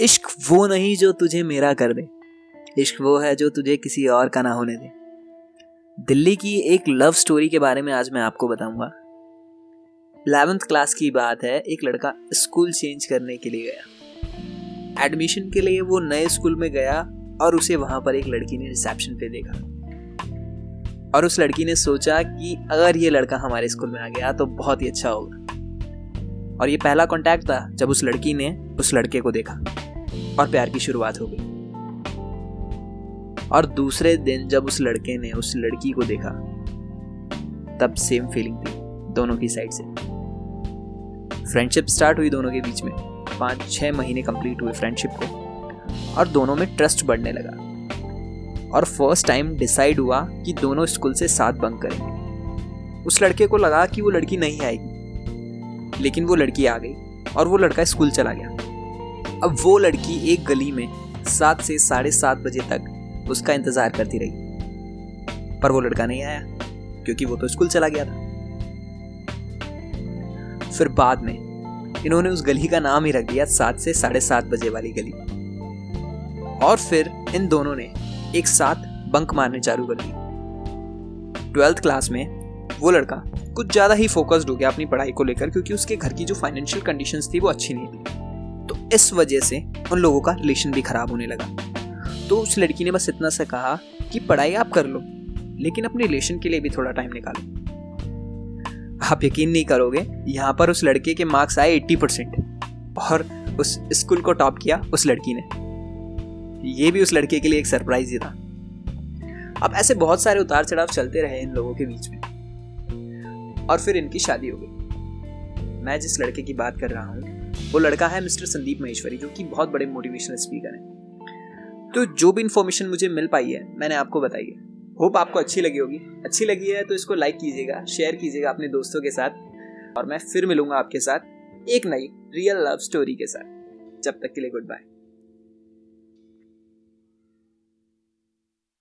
इश्क वो नहीं जो तुझे मेरा कर दे। इश्क वो है जो तुझे किसी और का ना होने दे। दिल्ली की एक लव स्टोरी के बारे में आज मैं आपको बताऊँगा। इलेवेंथ क्लास की बात है, एक लड़का स्कूल चेंज करने के लिए गया। एडमिशन के लिए वो नए स्कूल में गया और उसे वहाँ पर एक लड़की ने रिसेप्शन पे देखा। और उस लड़की ने सोचा कि अगर ये लड़का हमारे स्कूल में आ गया तो बहुत ही अच्छा होगा। और ये पहला कॉन्टैक्ट था जब उस लड़की ने उस लड़के को देखा और प्यार की शुरुआत हो गई। और दूसरे दिन जब उस लड़के ने उस लड़की को देखा, तब सेम फीलिंग थी दोनों की साइड से। फ्रेंडशिप स्टार्ट हुई दोनों के बीच में। पाँच, छह महीने कंप्लीट हुए फ्रेंडशिप को। और दोनों में ट्रस्ट बढ़ने लगा। और फ़र्स्ट टाइम डिसाइड हुआ कि दोनों स्कूल से साथ बंक करेंगे। उस लड़के को लगा कि वो लड़की नहीं आएगी। लेकिन वो लड़की आ गई और वो लड़का स्कूल चला गया। अब वो लड़की एक गली में सात से साढ़े सात बजे तक उसका इंतज़ार करती रही। पर वो लड़का नहीं आया, क्योंकि वो तो स्कूल चला गया था। फिर बाद में इन्होंने उस गली का नाम ही रख दिया सात से साढ़े सात बजे वाली गली। और फिर इन दोनों ने एक साथ बंक मारने चालू कर दी। ट्वेल्थ क्लास में वो लड़का कुछ ज़्यादा ही फोकस्ड हो गया अपनी पढ़ाई को लेकर, क्योंकि उसके घर की जो फाइनेंशियल कंडीशंस थी वो अच्छी नहीं थी। तो इस वजह से उन लोगों का रिलेशन भी खराब होने लगा। तो उस लड़की ने बस इतना सा कहा कि पढ़ाई आप कर लो, लेकिन अपने रिलेशन के लिए भी थोड़ा टाइम निकालो। आप यकीन नहीं करोगे, यहाँ पर उस लड़के के मार्क्स आए एट्टी परसेंट और उस स्कूल को टॉप किया उस लड़की ने। ये भी उस लड़के के लिए एक सरप्राइज़ ही था। अब ऐसे बहुत सारे उतार चढ़ाव चलते रहे इन लोगों के बीच में। और फिर इनकी शादी हो गई। मैं जिस लड़के की बात कर रहा हूँ, वो लड़का है मिस्टर संदीप महेश्वरी, जो कि बहुत बड़े मोटिवेशनल स्पीकर हैं। तो जो भी इंफॉर्मेशन मुझे मिल पाई है, मैंने आपको बताई है। होप आपको अच्छी लगी होगी। अच्छी लगी है तो इसको लाइक कीजिएगा शेयर कीजिएगा अपने दोस्तों के साथ। और मैं फिर मिलूँगा आपके साथ एक नई रियल लव स्टोरी के साथ। जब तक के लिए गुड बाय